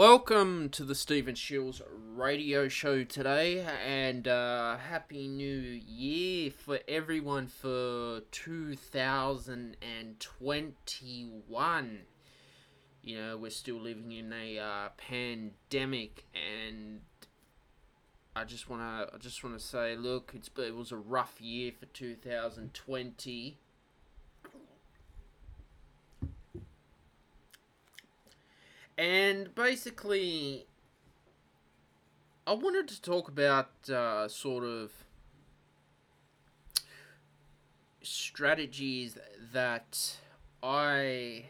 Welcome to the Stephen Shiels radio show today, and uh, Happy New Year for everyone for 2021. You know, we're still living in a uh, pandemic, and I just wanna, I just wanna say, look, it was a rough year for 2020. And basically, I wanted to talk about uh, sort of strategies that I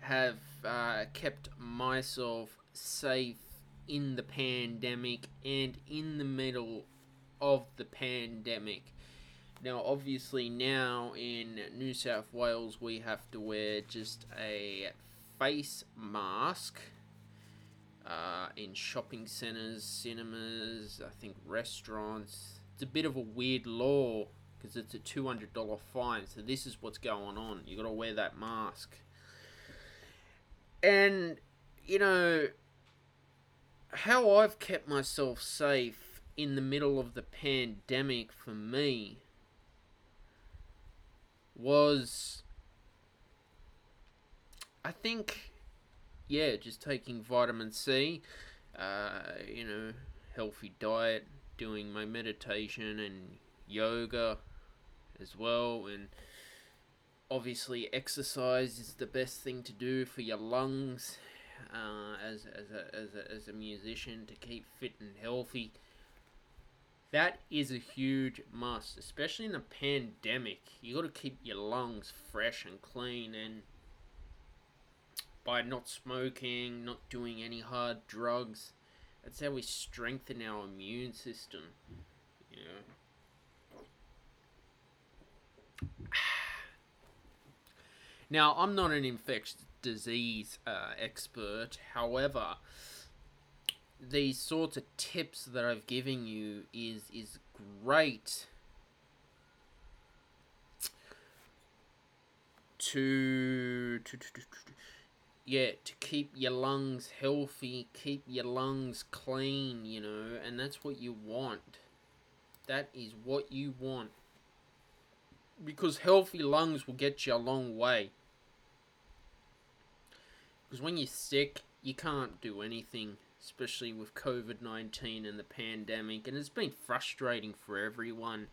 have uh, kept myself safe in the pandemic and in the middle of the pandemic. Now, obviously, now in New South Wales, we have to wear just a face mask uh, in shopping centres, cinemas, I think restaurants. It's a bit of a weird law because it's a $200 fine. So, this is what's going on. you got to wear that mask. And, you know, how I've kept myself safe in the middle of the pandemic for me was I think yeah, just taking vitamin C, uh, you know, healthy diet, doing my meditation and yoga as well and obviously exercise is the best thing to do for your lungs uh, as, as, a, as, a, as a musician to keep fit and healthy that is a huge must, especially in a pandemic. You got to keep your lungs fresh and clean, and by not smoking, not doing any hard drugs, that's how we strengthen our immune system. You know. Now, I'm not an infectious disease uh, expert. However, these sorts of tips that I've given you is is great to, to, to, to, to yeah to keep your lungs healthy keep your lungs clean you know and that's what you want. That is what you want. Because healthy lungs will get you a long way. Because when you're sick you can't do anything especially with COVID 19 and the pandemic, and it's been frustrating for everyone.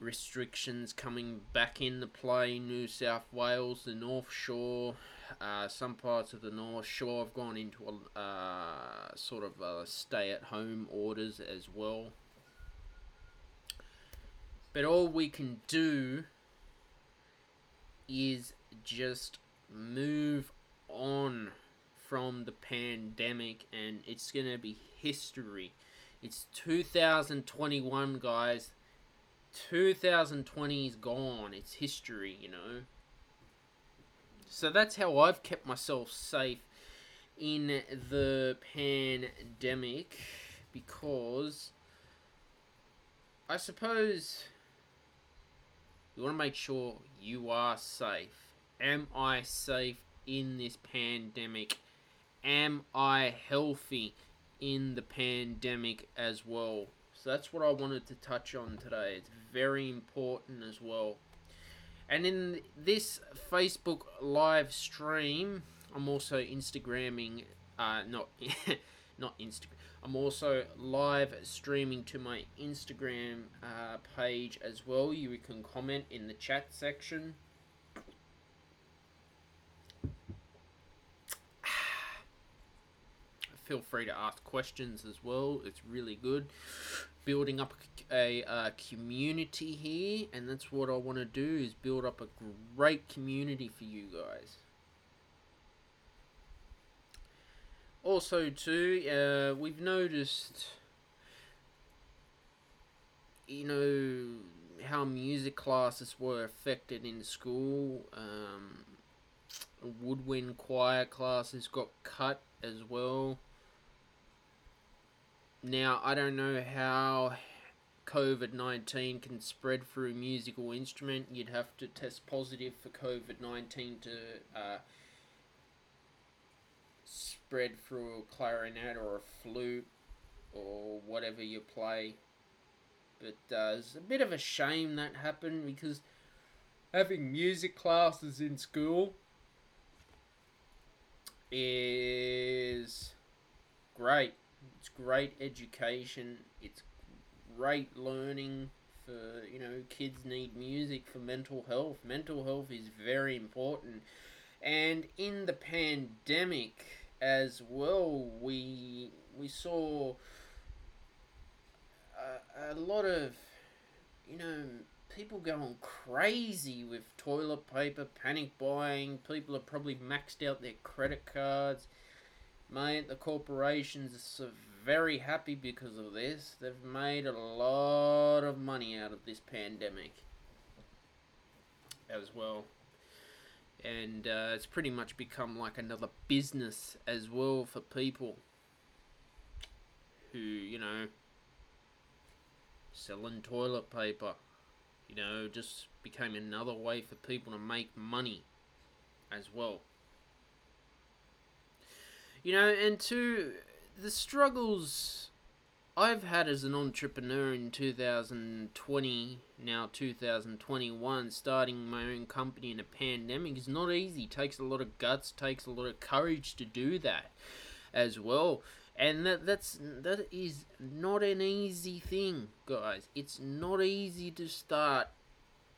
Restrictions coming back into play, New South Wales, the North Shore, uh, some parts of the North Shore have gone into a uh, sort of a stay at home orders as well. But all we can do is just move on from the pandemic and it's going to be history. It's 2021, guys. 2020 is gone. It's history, you know. So that's how I've kept myself safe in the pandemic because I suppose you want to make sure you are safe. Am I safe in this pandemic? am I healthy in the pandemic as well. So that's what I wanted to touch on today. It's very important as well. And in this Facebook live stream, I'm also Instagramming, uh, not not Instagram. I'm also live streaming to my Instagram uh, page as well. You can comment in the chat section. Feel free to ask questions as well. It's really good. Building up a, a community here, and that's what I want to do is build up a great community for you guys. also too uh, we've noticed you know how music classes were affected in school um, woodwind choir classes got cut as well now i don't know how covid-19 can spread through a musical instrument you'd have to test positive for covid-19 to uh, spread through a clarinet or a flute or whatever you play. But uh, it's a bit of a shame that happened because having music classes in school is great. It's great education. It's great learning for, you know, kids need music for mental health. Mental health is very important. And in the pandemic, as well, we we saw a, a lot of you know people going crazy with toilet paper, panic buying. People are probably maxed out their credit cards. Mate, the corporations are very happy because of this. They've made a lot of money out of this pandemic as well and uh, it's pretty much become like another business as well for people who you know selling toilet paper you know just became another way for people to make money as well you know and to the struggles I've had as an entrepreneur in 2020, now 2021, starting my own company in a pandemic is not easy. It takes a lot of guts, takes a lot of courage to do that as well. And that that's that is not an easy thing, guys. It's not easy to start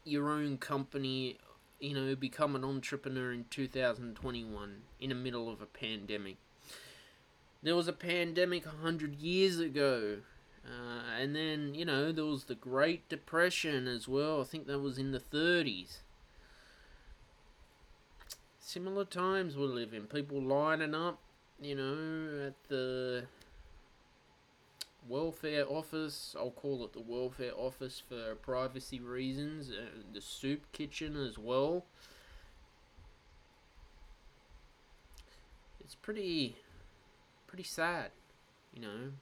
your own company, you know, become an entrepreneur in 2021 in the middle of a pandemic there was a pandemic a hundred years ago. Uh, and then, you know, there was the Great Depression as well. I think that was in the 30s. Similar times we live in. People lining up, you know, at the welfare office. I'll call it the welfare office for privacy reasons. Uh, the soup kitchen as well. It's pretty pretty sad, you know.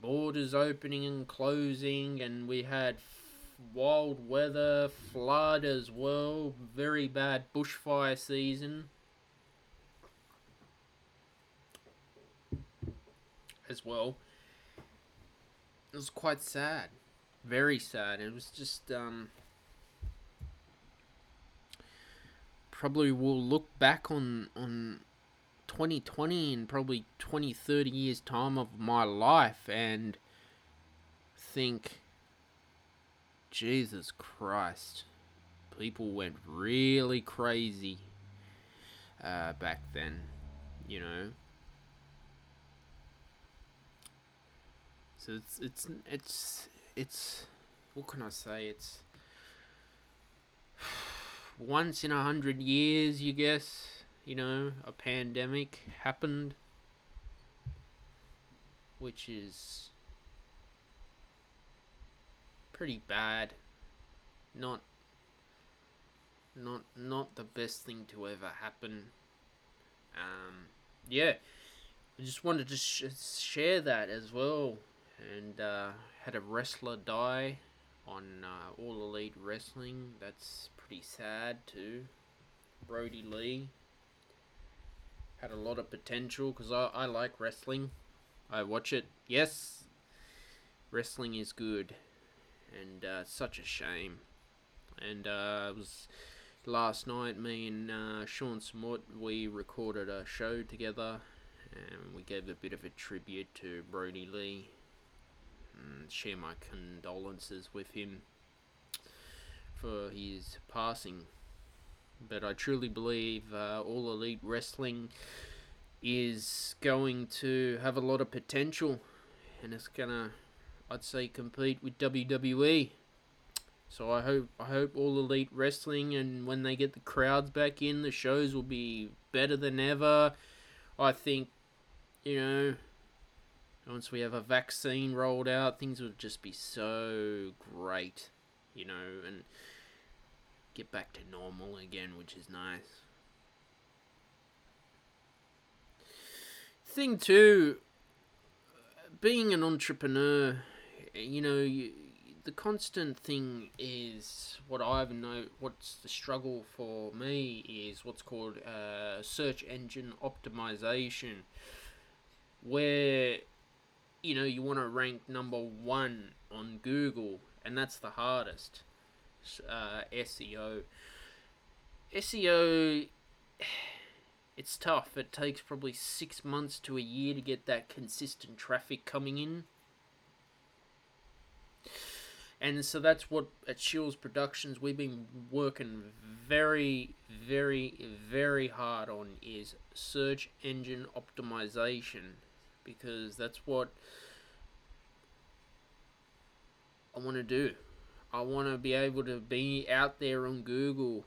Borders opening and closing, and we had wild weather, flood as well, very bad bushfire season. As well. It was quite sad. Very sad. It was just, um. Probably will look back on, on 2020 and probably 20, 30 years' time of my life and think, Jesus Christ, people went really crazy uh, back then, you know. So it's it's it's it's what can I say? It's once in a hundred years, you guess you know, a pandemic happened, which is pretty bad. Not not not the best thing to ever happen. Um, yeah, I just wanted to sh- share that as well, and uh, had a wrestler die on uh, All Elite Wrestling. That's pretty sad too. Brodie Lee had a lot of potential because I, I like wrestling. I watch it. Yes, wrestling is good, and uh, such a shame. And uh, it was last night. Me and uh, Sean Smut we recorded a show together, and we gave a bit of a tribute to Brodie Lee. And share my condolences with him for his passing. But I truly believe uh, All Elite Wrestling is going to have a lot of potential and it's gonna I'd say compete with WWE. So I hope I hope all elite wrestling and when they get the crowds back in the shows will be better than ever. I think you know once we have a vaccine rolled out things will just be so great, you know, and get back to normal again, which is nice. thing too, being an entrepreneur, you know, you, the constant thing is what I've know. What's the struggle for me is what's called uh, search engine optimization, where you know you want to rank number one on Google, and that's the hardest. Uh, SEO. SEO it's tough. It takes probably six months to a year to get that consistent traffic coming in. And so that's what at Shiels Productions we've been working very, very, very hard on is search engine optimization because that's what I want to do. I want to be able to be out there on Google.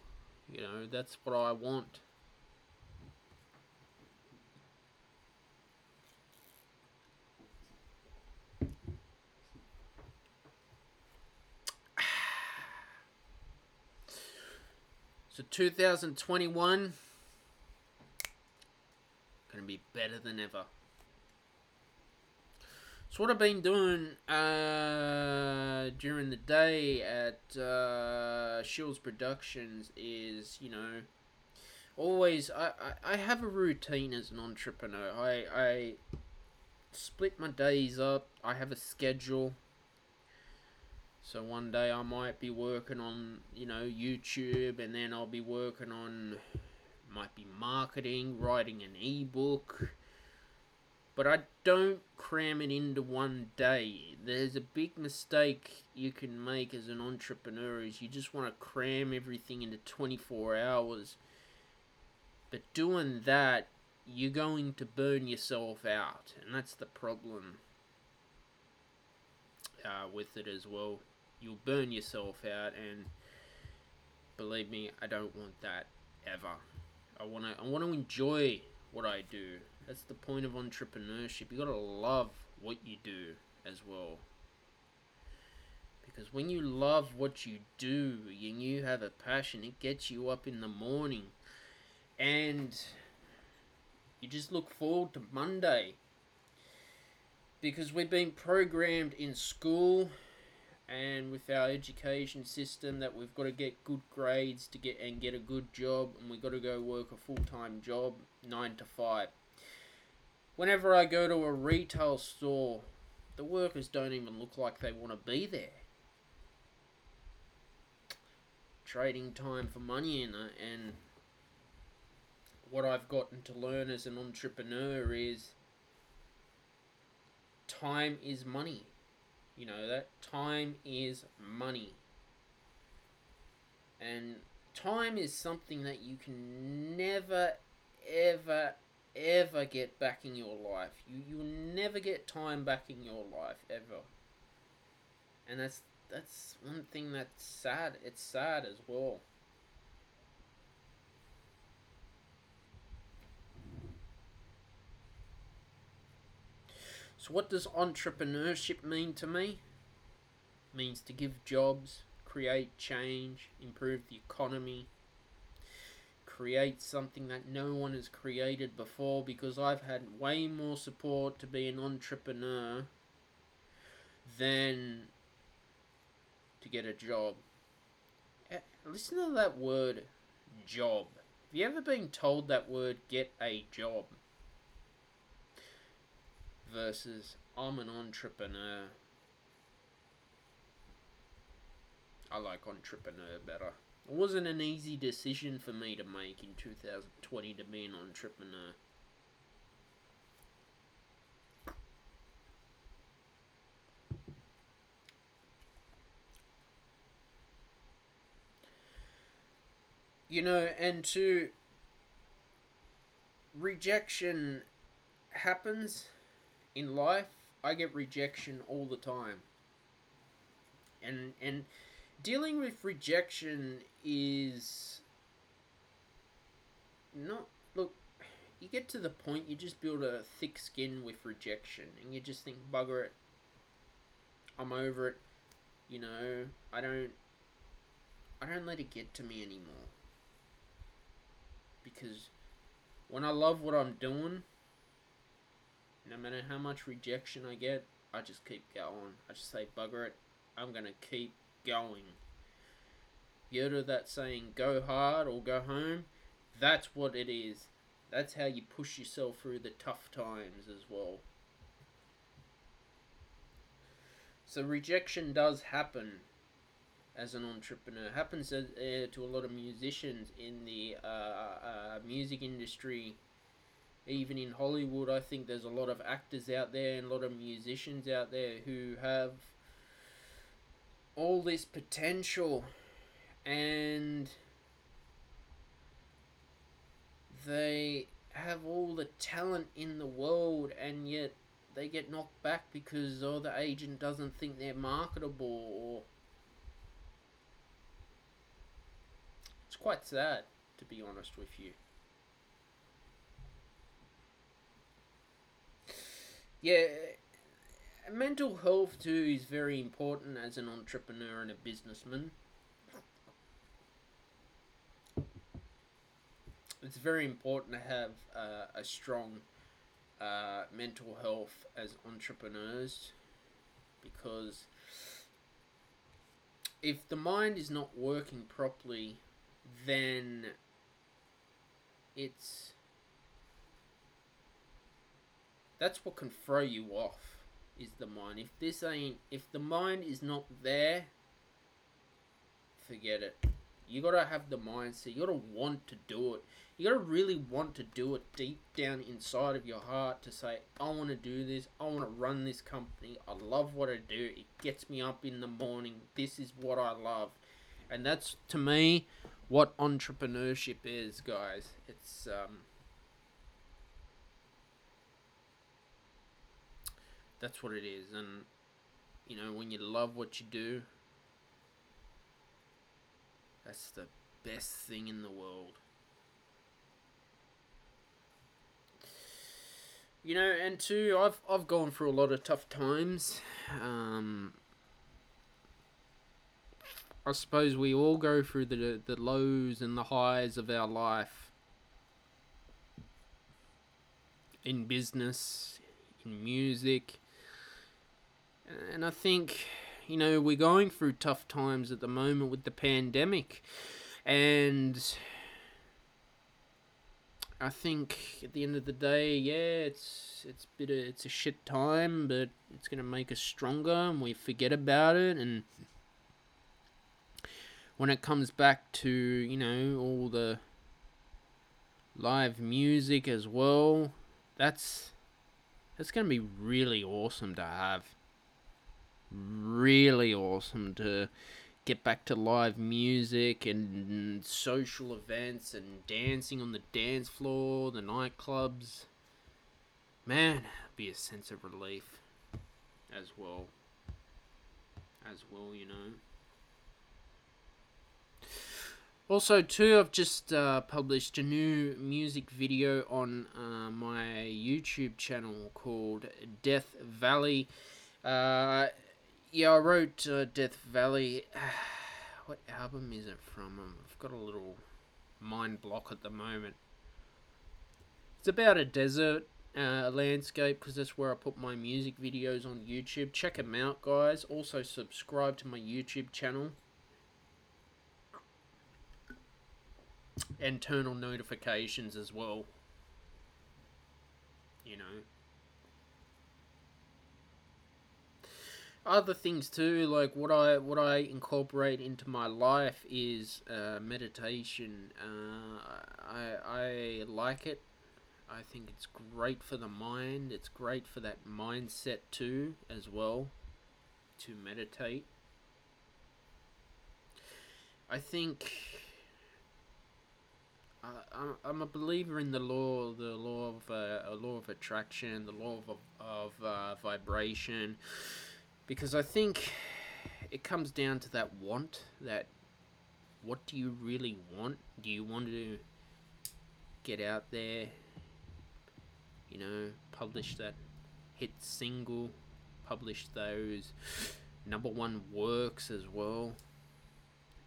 You know, that's what I want. So 2021 gonna be better than ever. So what I've been doing uh, during the day at uh, Shiels Productions is, you know, always I, I, I have a routine as an entrepreneur. I I split my days up. I have a schedule. So one day I might be working on, you know, YouTube and then I'll be working on might be marketing, writing an ebook. But I don't cram it into one day. There's a big mistake you can make as an entrepreneur is you just want to cram everything into 24 hours. But doing that, you're going to burn yourself out, and that's the problem uh, with it as well you'll burn yourself out and believe me I don't want that ever I want to I want to enjoy what I do that's the point of entrepreneurship. You got to love what you do as well. Because when you love what you do and you have a passion it gets you up in the morning. And you just look forward to Monday. Because we've been programmed in school and with our education system that we've got to get good grades to get and get a good job and we've got to go work a full-time job 9 to 5 whenever i go to a retail store the workers don't even look like they want to be there. Trading time for money it and what i've gotten to learn as an entrepreneur is time is money. You know that? Time is money. And time is something that you can never, ever, ever get back in your life. You you will never get time back in your life ever. And that's that's one thing that's sad. It's sad as well. So, what does entrepreneurship mean to me? It means to give jobs, create change, improve the economy, create something that no one has created before because I've had way more support to be an entrepreneur than to get a job. Eh, listen to that word, job. Have you ever been told that word, get a job? versus I'm an entrepreneur. I like entrepreneur better. It wasn't an easy decision for me to make in 2020 to be an entrepreneur. You know, and to rejection happens in life. I get rejection all the time. And and dealing with rejection is not look you get to the point you just build a thick skin with rejection and you just think bugger it. I'm over it. You know i don't i don't let it get to me anymore. Because when i love what i'm doing no matter how much rejection i get i just keep going. I just say bugger it. I'm gonna keep going. You heard of that saying, go hard or go home? That's what it is. That's how you push yourself through the tough times as well. So rejection does happen as an entrepreneur. Happens uh, to a lot of musicians in the uh, uh, music industry. Even in Hollywood, I think there's a lot of actors out there and a lot of musicians out there who have all this potential and they have all the talent in the world and yet they get knocked back because oh the agent doesn't think they're marketable or it's quite sad to be honest with you. Yeah mental health too is very important as an entrepreneur and a businessman. It's very important to have uh, a strong uh, mental health as entrepreneurs because if the mind is not working properly, then it's that's what can throw you off is the mind. If this ain't, if the mind is not there, forget it. You gotta have the mindset. You gotta want to do it. You gotta really want to do it deep down inside of your heart to say, I want to do this. I want to run this company. I love what I do. It gets me up in the morning. This is what I love. And that's, to me, what entrepreneurship is, guys. It's, um, that's what it is. And you know when you love what you do that's the best thing in the world. You know and two i've i've gone through a lot of tough times. Um i suppose we all go through the the lows and the highs of our life in business in music and I think, you know, we're going through tough times at the moment with the pandemic. And I think at the end of the day, yeah, it's it's bit of, it's a shit time, but it's gonna make us stronger, and we forget about it. And when it comes back to you know all the live music as well, that's that's gonna be really awesome to have really awesome to get back to live music and social events and dancing on the dance floor, the nightclubs. Man, be a sense of relief as well. As well, you know. Also, too, I've just uh, published a new music video on uh, my YouTube channel called Death Valley. Uh, yeah, I wrote uh, Death Valley. what album is it from? Um, I've got a little mind block at the moment. It's about a desert uh, landscape because that's where I put my music videos on YouTube. Check them out, guys. Also, subscribe to my YouTube channel. And turn on notifications as well. You know. Other things too, like what I what I incorporate into my life is uh, meditation. Uh, I I like it. I think it's great for the mind. It's great for that mindset too, as well, to meditate. I think I'm, I'm a believer in the law, the law of uh, law of attraction, the law of of uh, vibration, because I think it comes down to that want. That what do you really want? Do you want to get out there? You know, publish that hit single, publish those number one works as well,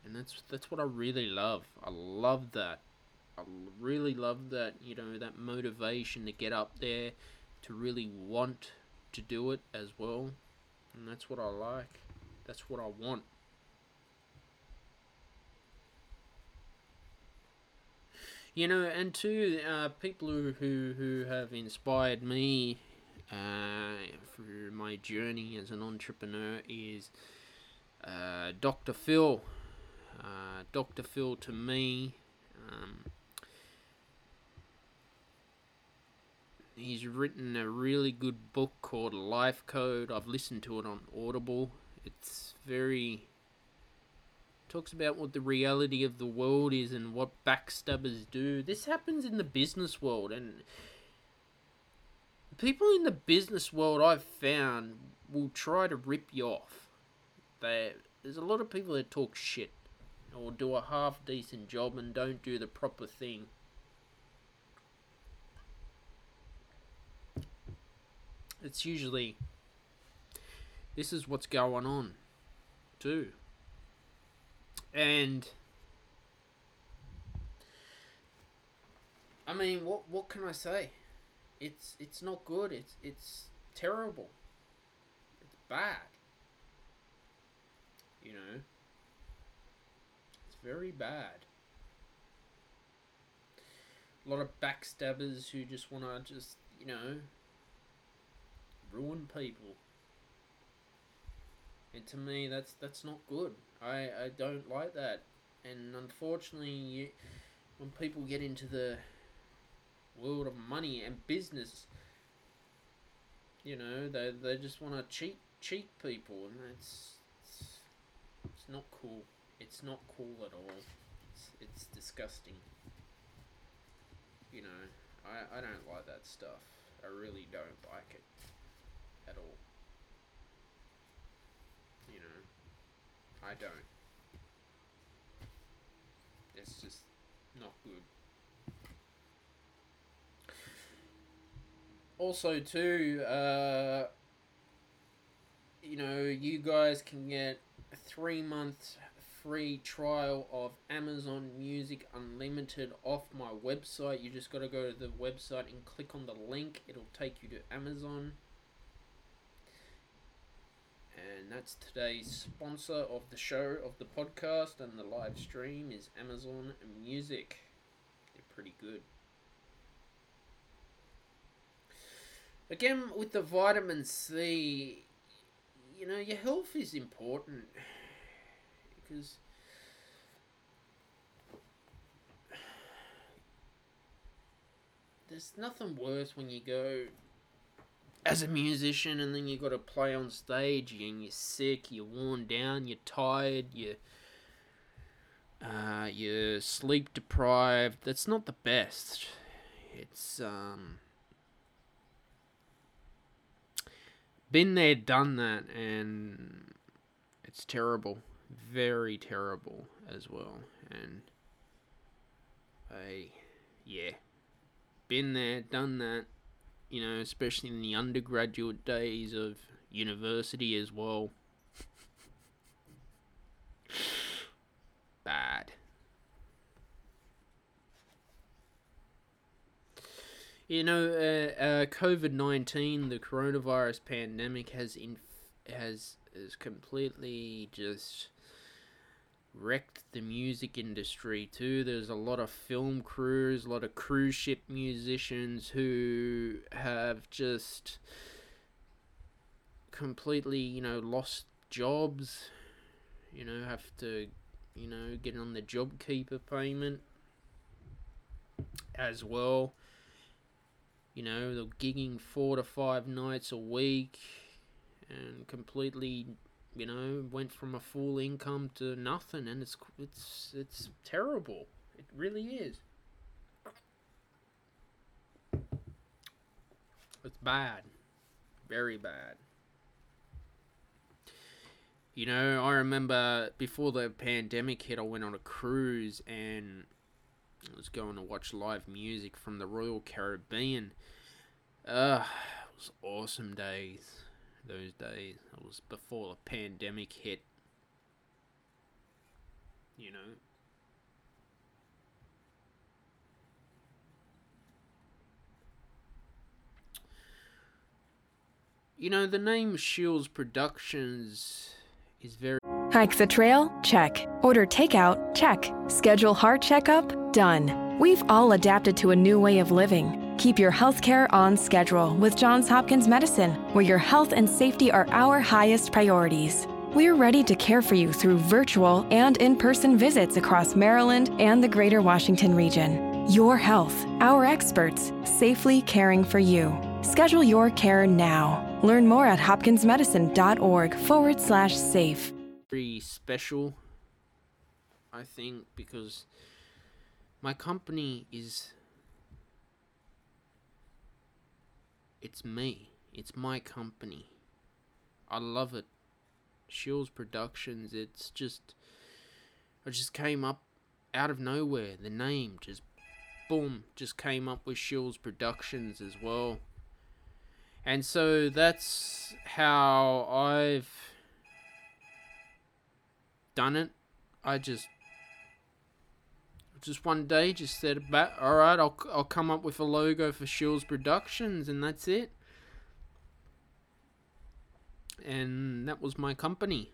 and that's that's what I really love. I love that I really love that, you know, that motivation to get up there, to really want to do it as well. And that's what I like. That's what I want. You know, and two uh, people who, who, have inspired me uh, through my journey as an entrepreneur is uh, Dr. Phil. Uh, Dr. Phil to me um, He's written a really good book called Life Code. I've listened to it on Audible. It's very talks about what the reality of the world is and what backstabbers do. This happens in the business world and people in the business world I've found will try to rip you off. They, there's a lot of people that talk shit or do a half decent job and don't do the proper thing. It's usually this is what's going on too. And I mean what what can I say? It's it's not good. It's it's terrible. It's bad. You know? It's very bad. A lot of backstabbers who just want to just you know ruin people. And to me, that's that's not good. I, I don't like that. And unfortunately, you, when people get into the world of money and business, you know, they, they just want to cheat cheat people, and it's, it's it's not cool. It's not cool at all. It's it's disgusting. You know, I I don't like that stuff. I really don't like it at all. You know, I don't. It's just not good. Also, too, uh, you know, you guys can get a three month free trial of Amazon Music Unlimited off my website. You just got to go to the website and click on the link, it'll take you to Amazon and that's today's sponsor of the show, of the podcast, and the live stream is Amazon Music. They're pretty good. Again, with the vitamin C, you know, your health is important because there's nothing worse when you go as a musician and then you got to play on stage and you're sick, you're worn down, you're tired, you uh, you're sleep deprived. That's not the best. It's um been there, done that, and it's terrible, very terrible as well. And I, yeah, been there, done that you know, especially in the undergraduate days of university as well. Bad. You know, uh, uh, COVID nineteen, the coronavirus pandemic, has inf- has has completely just wrecked the music industry too. There's a lot of film crews, a lot of cruise ship musicians who have just completely, you know, lost jobs. You know, have to, you know, get on the JobKeeper payment as well. You know, they're gigging four to five nights a week and completely, you know, went from a full income to nothing, and it's it's it's terrible. It really is. It's bad. Very bad. You know, I remember before the pandemic hit, I went on a cruise and I was going to watch live music from the Royal Caribbean. Uh, it was awesome days. Those days. It was before the pandemic hit. You know. You know, the name Shiels Productions is very. Hike the trail? Check. Order takeout? Check. Schedule heart checkup? Done. We've all adapted to a new way of living. Keep your healthcare on schedule with Johns Hopkins Medicine, where your health and safety are our highest priorities. We're ready to care for you through virtual and in person visits across Maryland and the greater Washington region. Your health, our experts, safely caring for you. Schedule your care now. Learn more at hopkinsmedicine.org forward slash safe. very special, I think, because my company is. It's me. It's my company. I love it. Shiels Productions, it's just. I just came up out of nowhere. The name just. Boom. Just came up with Shiels Productions as well. And so that's how I've done it. I just just one day just said about all right, I'll I'll come up with a logo for Shiels Productions and that's it. And that was my company.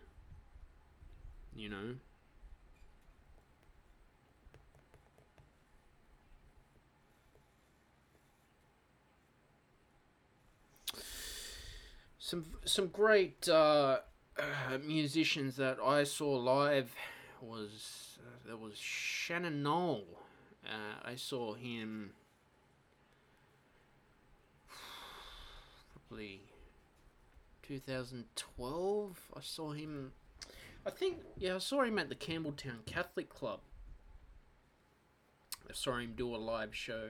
You know. Some some great uh, uh, musicians that I saw live was uh, there was Shannon Noll. Uh, I saw him probably 2012. I saw him. I think yeah, I saw him at the Campbelltown Catholic Club. I saw him do a live show,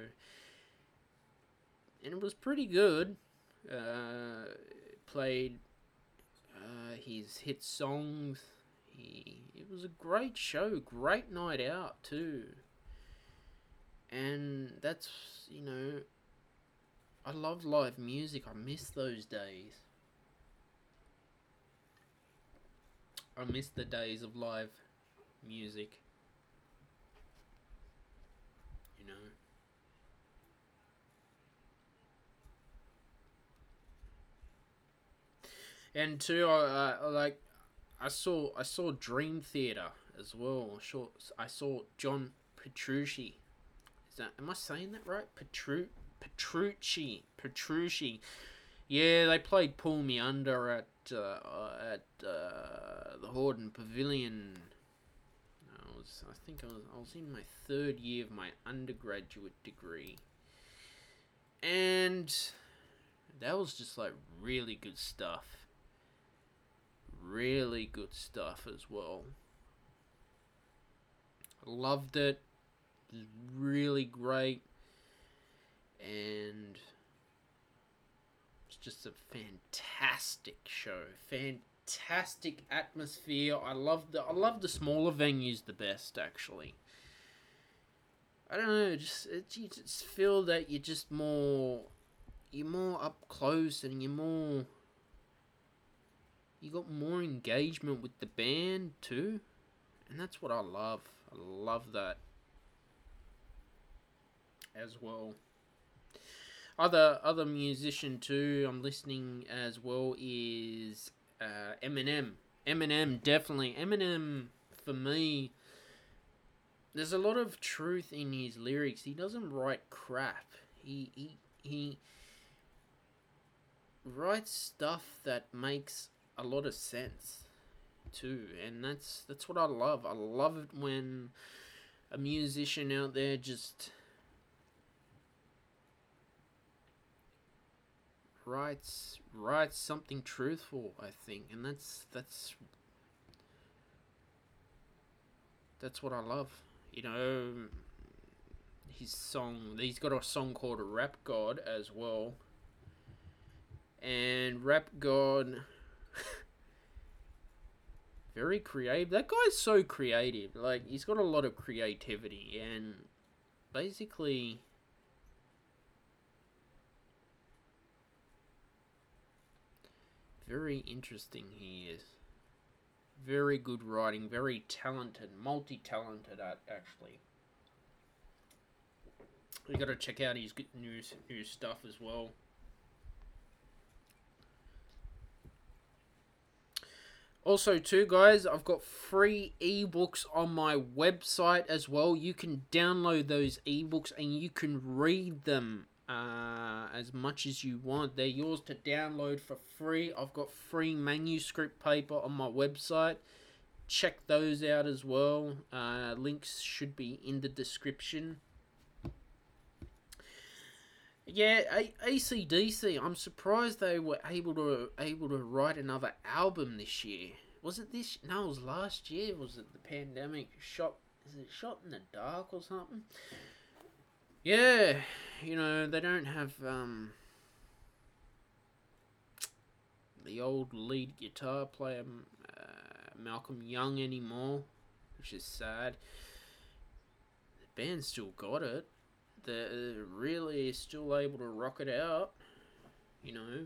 and it was pretty good. Uh, played uh, his hit songs. It was a great show, great night out too. And that's you know, I love live music. I miss those days. I miss the days of live music. You know. And two, I uh, like I saw I saw Dream Theater as well. I saw I saw John Petrucci. Is that am I saying that right? Petru Petrucci Petrucci. Yeah, they played Pull Me Under at uh, at uh, the Hordern Pavilion. I was I think I was I was in my third year of my undergraduate degree, and that was just like really good stuff really good stuff as well. Loved it. Really great. And it's just a fantastic show. Fantastic atmosphere. I love the I love the smaller venues the best actually. I don't know, just it, you just feel that you're just more you're more up close and you're more you got more engagement with the band too. And that's what i love. I love that as well. Other other musician too i'm listening as well is uh, eminem. Eminem definitely. Eminem for me there's a lot of truth in his lyrics. He doesn't write crap. He he he writes stuff that makes a lot of sense too, and that's that's what I love. I love it when a musician out there just writes writes something truthful. I think, and that's that's that's what I love. You know, his song. He's got a song called "Rap God" as well, and Rap God. very creative. That guy's so creative. Like he's got a lot of creativity and basically very interesting he is. Very good writing, very talented, multi-talented at actually. You got to check out his new new stuff as well. Also, too, guys, I've got free ebooks on my website as well. You can download those ebooks and you can read them uh, as much as you want. They're yours to download for free. I've got free manuscript paper on my website. Check those out as well. Uh, links should be in the description. Yeah, A- ACDC. I'm surprised they were able to able to write another album this year. Was it this? No, it was last year. Was it the pandemic? Shot? Is it shot in the dark or something? Yeah, you know they don't have um the old lead guitar player uh, Malcolm Young anymore, which is sad. The band still got it they're really still able to rock it out, you know.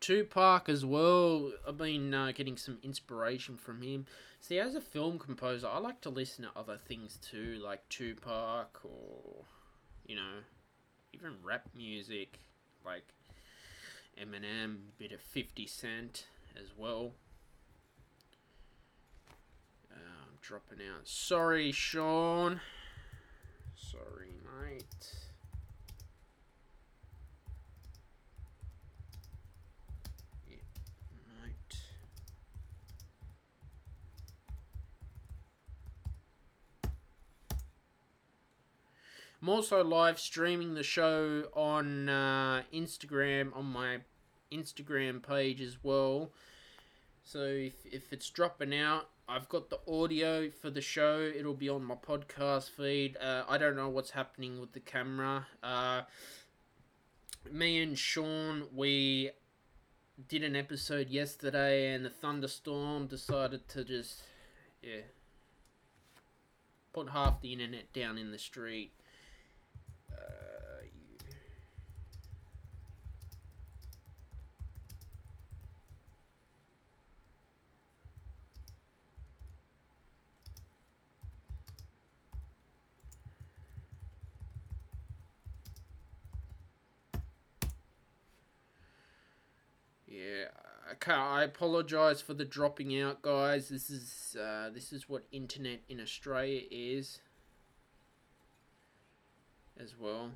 Tupac as well. I've been uh, getting some inspiration from him. See, as a film composer, I like to listen to other things too, like Tupac or, you know, even rap music, like Eminem, bit of 50 Cent as well dropping out. Sorry, Sean. Sorry, mate. I'm also live streaming the show on uh, Instagram on my Instagram page as well. So if, if it's dropping out, I've got the audio for the show. It'll be on my podcast feed. Uh, I don't know what's happening with the camera. Uh, me and Sean, we did an episode yesterday, and the thunderstorm decided to just, yeah, put half the internet down in the street. I apologize for the dropping out, guys. This is uh, this is what internet in Australia is, as well.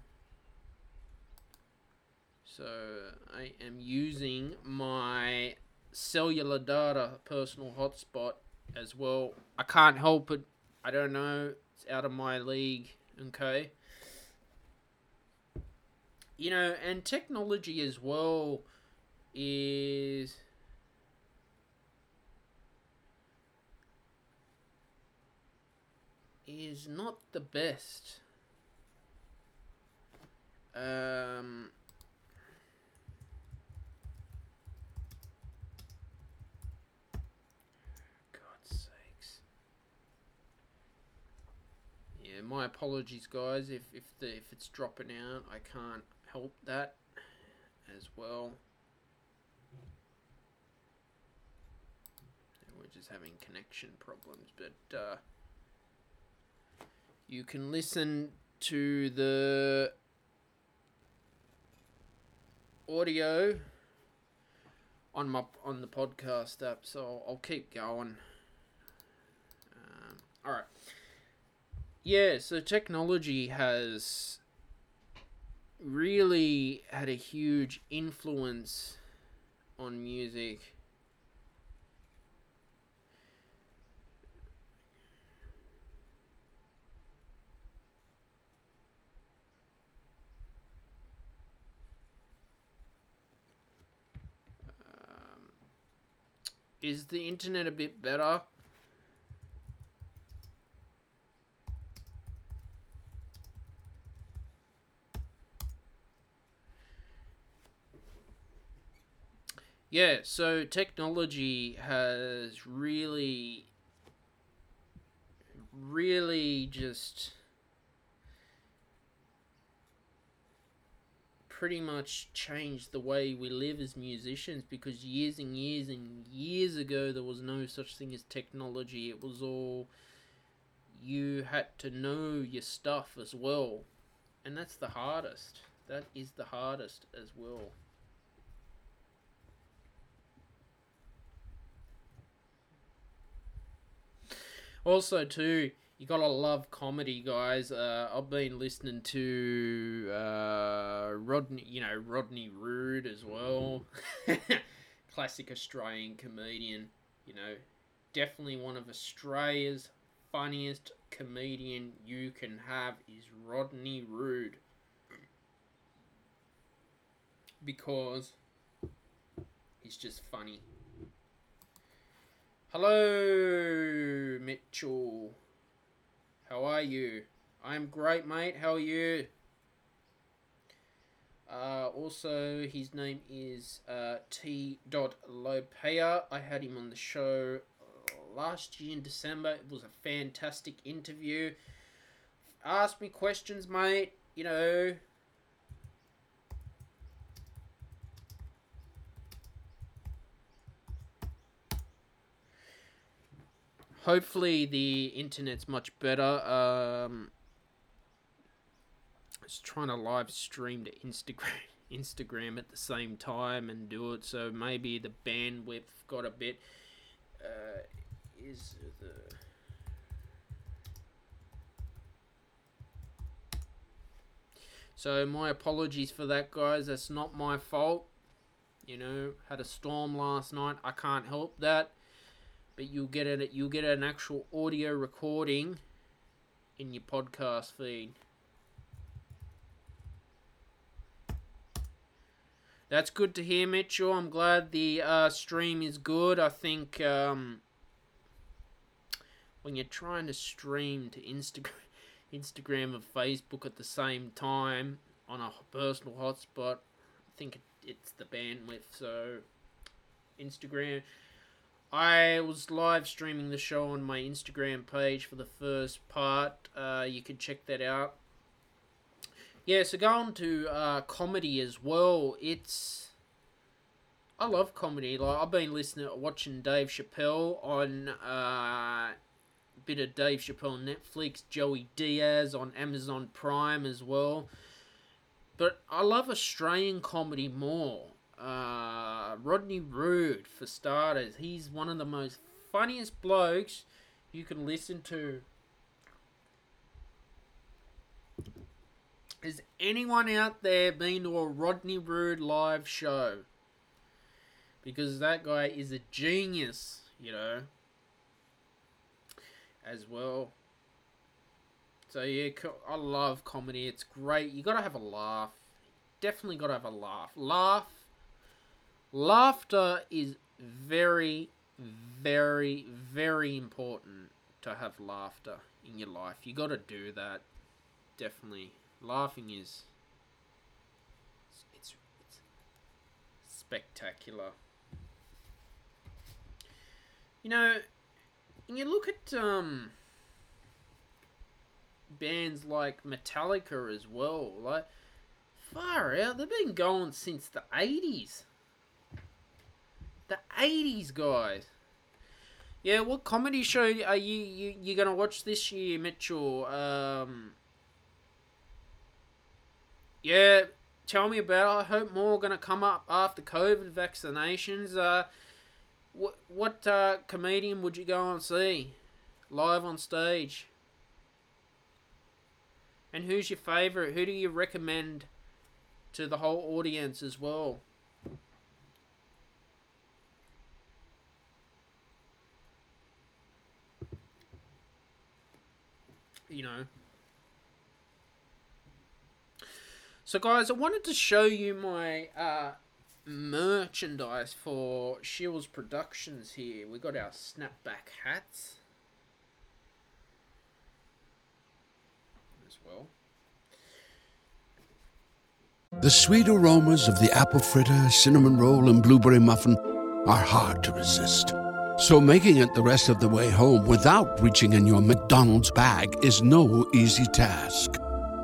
So I am using my cellular data personal hotspot as well. I can't help it. I don't know. It's out of my league. Okay. You know, and technology as well is is not the best. Um, God's sakes. Yeah, my apologies, guys. If if the if it's dropping out, I can't help that as well. We're just having connection problems, but. Uh, you can listen to the audio on my on the podcast app, so I'll keep going. Um, all right. Yeah, so technology has really had a huge influence on music. Is the internet a bit better? Yeah, so technology has really, really just pretty much changed the way we live as musicians because years and years and years ago there was no such thing as technology. It was all you had to know your stuff as well. And that's the hardest. That is the hardest as well. Also, too, you gotta love comedy, guys. Uh, I've been listening to uh, Rodney, you know, Rodney Rude as well. Classic Australian comedian. You know, definitely one of Australia's funniest comedian you can have is Rodney Rude. Because he's just funny. Hello, Mitchell. How are you? I'm great, mate. How are you? Uh, also, his name is uh, T. Lopea. I had him on the show last year in December. It was a fantastic interview. Ask me questions, mate. You know, hopefully the internet's much better. Um, I was trying to live stream to Instagram, Instagram at the same time and do it, so maybe the bandwidth got a bit. Uh, is the So my apologies for that, guys. That's not my fault. You know, had a storm last night. I can't help that but you'll get it you'll get an actual audio recording in your podcast feed. That's good to hear, Mitchell. I'm glad the uh, stream is good. I think um, when you're trying to stream to Instagram, Instagram and Facebook at the same time on a personal hotspot, I think it's the bandwidth. So Instagram, I was live streaming the show on my Instagram page for the first part. Uh, you can check that out. Yeah, so going to uh, comedy as well. It's I love comedy. Like I've been listening, watching Dave Chappelle on uh, a bit of Dave Chappelle Netflix, Joey Diaz on Amazon Prime as well. But I love Australian comedy more. Uh, Rodney Rude, for starters. He's one of the most funniest blokes you can listen to. Has anyone out there been to a Rodney Rude live show? Because that guy is a genius, you know. As well. So yeah, I love comedy. It's great. You gotta have a laugh. Definitely gotta have a laugh. Laugh Laughter is very, very, very important to have laughter in your life. You got to do that. Definitely, laughing is it's, it's spectacular. You know, you look at um bands like Metallica as well. Like far out, they've been going since the eighties. The 80s, guys. Yeah, what comedy show are you you you gonna watch this year, Mitchell? Um, yeah, tell me about. It. I hope more are gonna come up after COVID vaccinations. Uh, what what uh, comedian would you go and see live on stage? And who's your favorite? Who do you recommend to the whole audience as well. You know. So, guys, I wanted to show you my uh, merchandise for Shiels Productions here. We got our snapback hats as well. The sweet aromas of the apple fritter, cinnamon roll, and blueberry muffin are hard to resist. So making it the rest of the way home without reaching in your McDonald's bag is no easy task.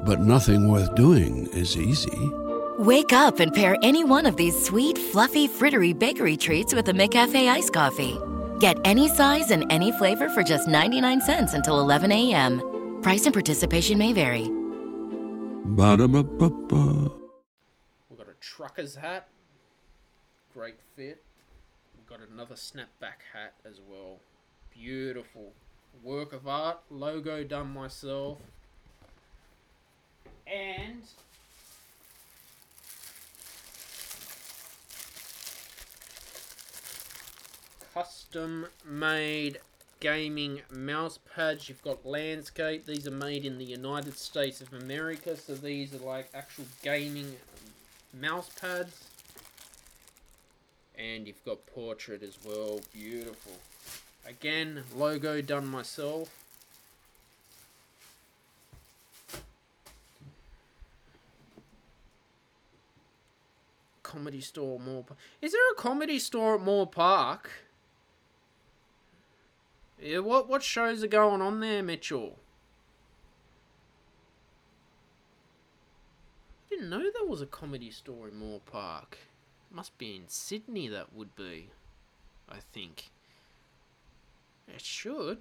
But nothing worth doing is easy. Wake up and pair any one of these sweet, fluffy, frittery bakery treats with a McCafe iced coffee. Get any size and any flavor for just 99 cents until 11 a.m. Price and participation may vary. Ba-da-ba-ba-ba. We've got a trucker's hat. Great fit. Got another snapback hat as well. Beautiful. Work of art. Logo done myself. And custom made gaming mouse pads. You've got landscape. These are made in the United States of America, so these are like actual gaming mouse pads. And you've got portrait as well. Beautiful. Again, logo done myself. Comedy store Park. Is there a comedy store at Moore Park? Yeah, what what shows are going on there, Mitchell? I didn't know there was a comedy store in Moore Park. Must be in Sydney, that would be. I think. It should.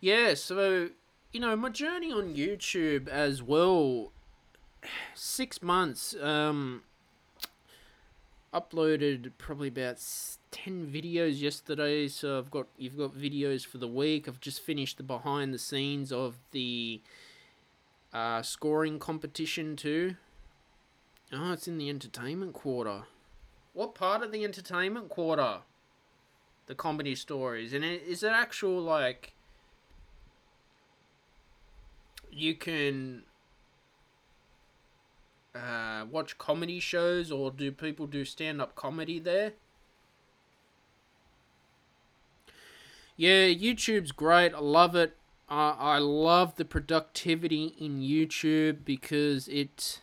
Yeah, so, you know, my journey on YouTube as well. Six months. Um, uploaded probably about 10 videos yesterday so i've got you've got videos for the week i've just finished the behind the scenes of the uh, scoring competition too oh it's in the entertainment quarter what part of the entertainment quarter the comedy stories and is it actual like you can uh, watch comedy shows or do people do stand up comedy there? Yeah, YouTube's great. I love it. Uh, I love the productivity in YouTube because it.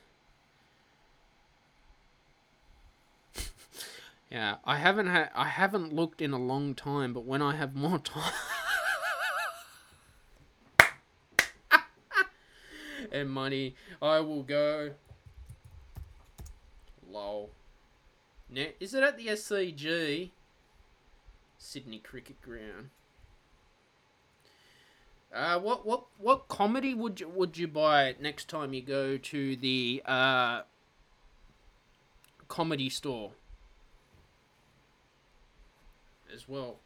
yeah, I haven't had I haven't looked in a long time, but when I have more time. and money, I will go Lol. Now, is it at the SCG? Sydney Cricket Ground. Uh, what what what comedy would you would you buy next time you go to the uh, comedy store? As well.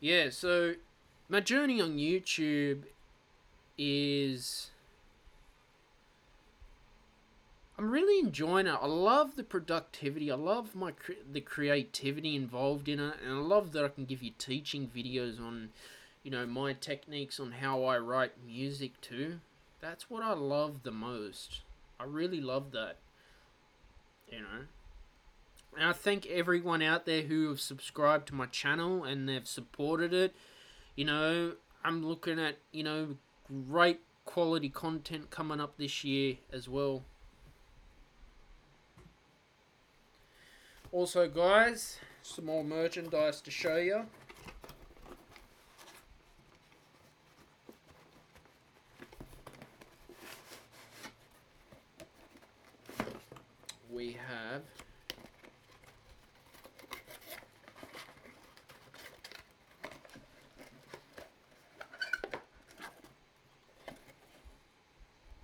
Yeah, so my journey on YouTube is I'm really enjoying it. I love the productivity. I love my cre- the creativity involved in it, and I love that I can give you teaching videos on, you know, my techniques on how I write music too. That's what I love the most. I really love that. You know. And I thank everyone out there who have subscribed to my channel and they've supported it you know, I'm looking at, you know, great quality content coming up this year as well. Also, guys, some more merchandise to show you. We have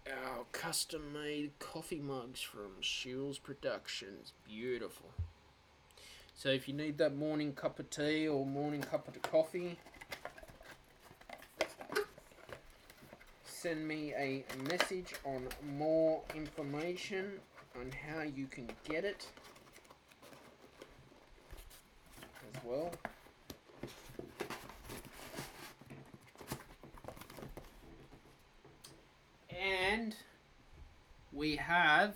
our custom made coffee mugs from Shiels Productions. Beautiful. So if you need that morning cup of tea or morning cup of coffee, send me a message on more information on how you can get it as well. And we have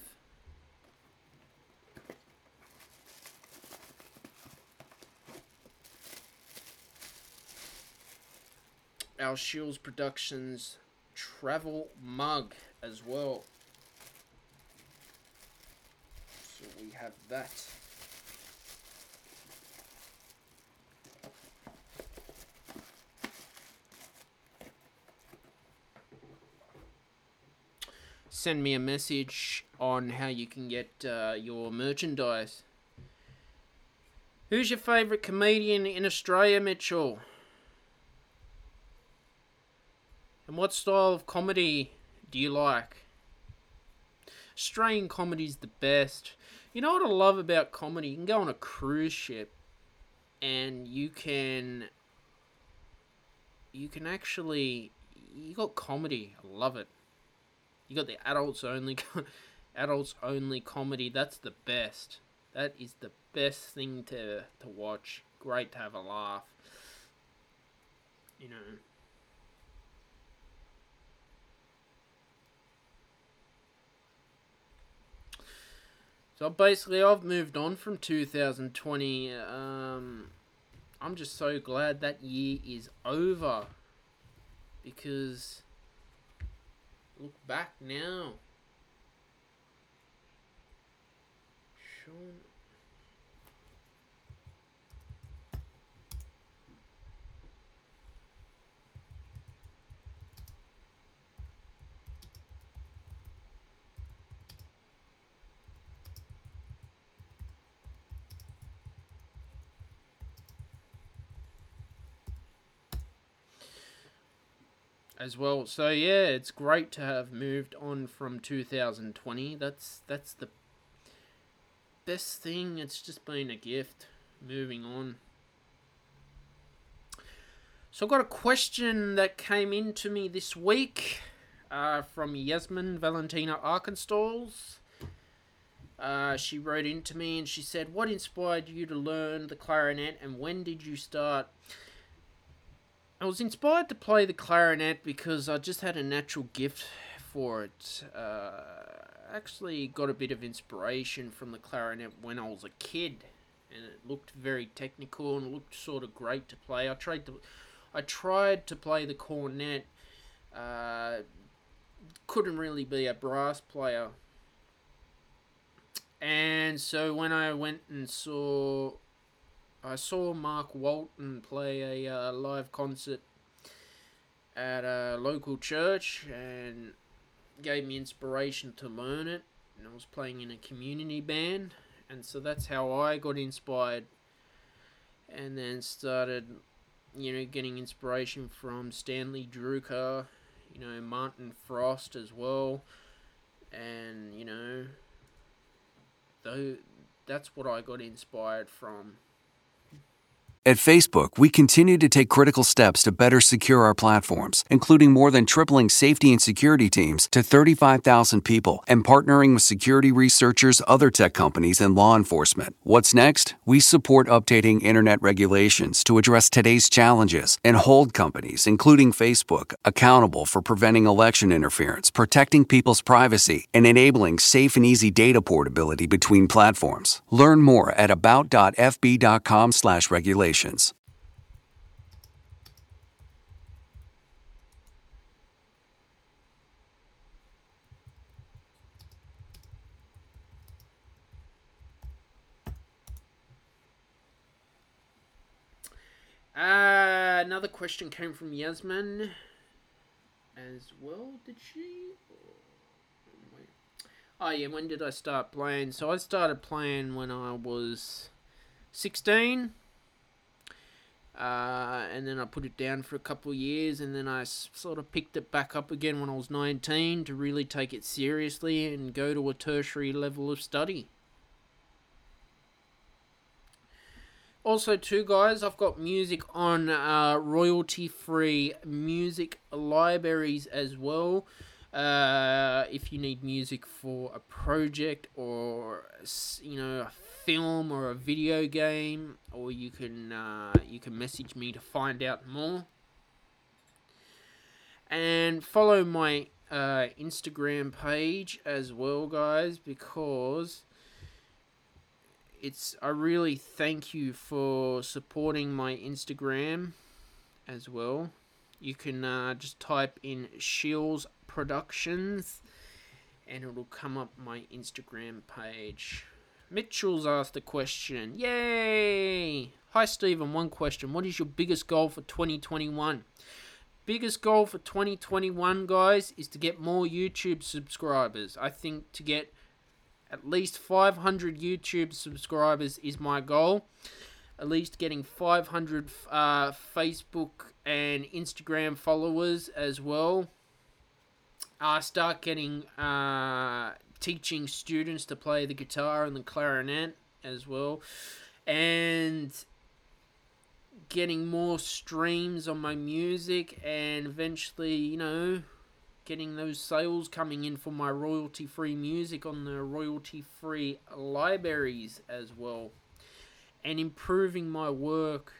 our Shiels Productions travel mug as well. So we have that. Send me a message on how you can get uh, your merchandise. Who's your favourite comedian in Australia, Mitchell? And what style of comedy do you like? Australian comedy's the best. You know what I love about comedy? You can go on a cruise ship and you can you can actually you got comedy. I love it. You got the adults only adults only comedy. That's the best. That is the best thing to to watch. Great to have a laugh. You know, So basically, I've moved on from 2020. Um, I'm just so glad that year is over because look back now. Sean as well. So yeah, it's great to have moved on from 2020. That's that's the best thing. It's just been a gift. Moving on. So I've got a question that came in to me this week uh, from Yasmin Valentina Arkanstalls. Uh, she wrote into me and she said, What inspired you to learn the clarinet and when did you start? I was inspired to play the clarinet because I just had a natural gift for it. Uh, actually got a bit of inspiration from the clarinet when I was a kid, and it looked very technical and looked sort of great to play. I tried to, I tried to play the cornet. Uh, couldn't really be a brass player. And so when I went and saw I saw Mark Walton play a uh, live concert at a local church and gave me inspiration to learn it. And I was playing in a community band, and so that's how I got inspired. And then started, you know, getting inspiration from Stanley Drucker, you know, Martin Frost as well, and you know, though that's what I got inspired from. At Facebook, we continue to take critical steps to better secure our platforms, including more than tripling safety and security teams to 35,000 people and partnering with security researchers, other tech companies, and law enforcement. What's next? We support updating internet regulations to address today's challenges and hold companies, including Facebook, accountable for preventing election interference, protecting people's privacy, and enabling safe and easy data portability between platforms. Learn more at Uh, another question came from Yasmin as well. Did she? Oh yeah, when did I start playing? So I started playing when I was 16. Uh, and then I put it down for a couple of years, and then I s- sort of picked it back up again when I was 19 to really take it seriously and go to a tertiary level of study. Also, too, guys, I've got music on uh, royalty-free music libraries as well. Uh, if you need music for a project or you know a film or a video game, or you can uh, you can message me to find out more. And follow my uh, Instagram page as well, guys, because it's I really thank you for supporting my Instagram as well. You can uh, just type in Shiels Productions and it'll come up my Instagram page. Mitchell's asked a question. Yay! Hi Stephen, one question. What is your biggest goal for 2021? Biggest goal for 2021, guys, is to get more YouTube subscribers. I think to get at least 500 YouTube subscribers is my goal. At least getting 500 uh, Facebook and Instagram followers as well. Uh, start getting uh, teaching students to play the guitar and the clarinet as well. And getting more streams on my music and eventually, you know, getting those sales coming in for my royalty free music on the royalty free libraries as well and improving my work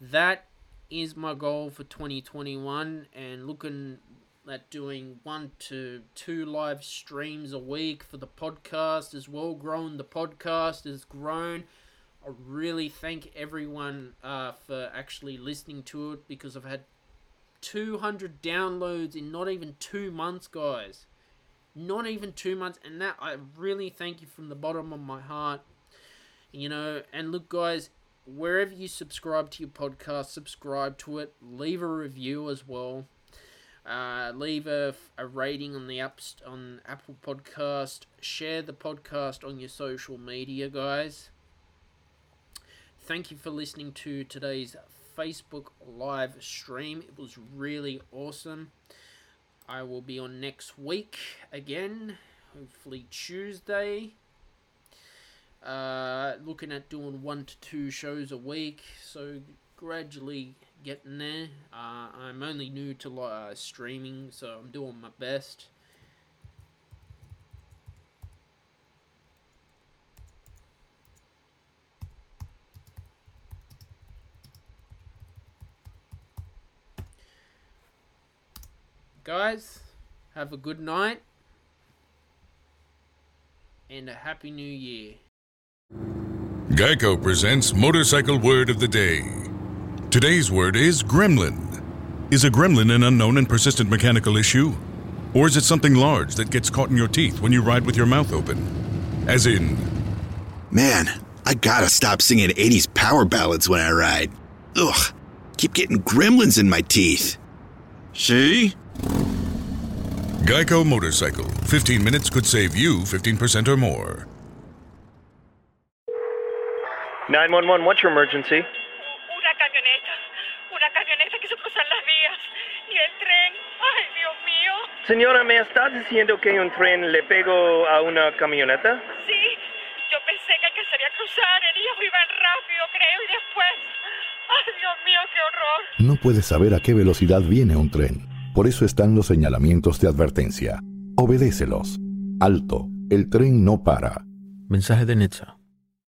that is my goal for 2021 and looking at doing one to two live streams a week for the podcast as well growing the podcast has grown i really thank everyone uh, for actually listening to it because i've had 200 downloads in not even two months, guys. Not even two months, and that I really thank you from the bottom of my heart. You know, and look, guys, wherever you subscribe to your podcast, subscribe to it. Leave a review as well. Uh, leave a, a rating on the apps on Apple Podcast. Share the podcast on your social media, guys. Thank you for listening to today's Facebook live stream. It was really awesome. I will be on next week again, hopefully Tuesday. Uh, looking at doing one to two shows a week, so gradually getting there. Uh, I'm only new to uh, streaming, so I'm doing my best. Guys, have a good night and a happy new year. Geico presents Motorcycle Word of the Day. Today's word is gremlin. Is a gremlin an unknown and persistent mechanical issue? Or is it something large that gets caught in your teeth when you ride with your mouth open? As in, Man, I gotta stop singing 80s power ballads when I ride. Ugh, keep getting gremlins in my teeth. See? Geico Motorcycle. 15 minutes could save you 15% or more. 911, what's your emergency? Señora, ¿me estás diciendo que un tren le pegó a una camioneta? Sí. Yo pensé que alcanzaría a cruzar. Ellos iban rápido, creo, y después. ¡Ay, Dios mío, qué horror! No puedes saber a qué velocidad viene un tren. Por eso están los señalamientos de advertencia. Obedécelos. Alto. El tren no para. Mensaje de Netza.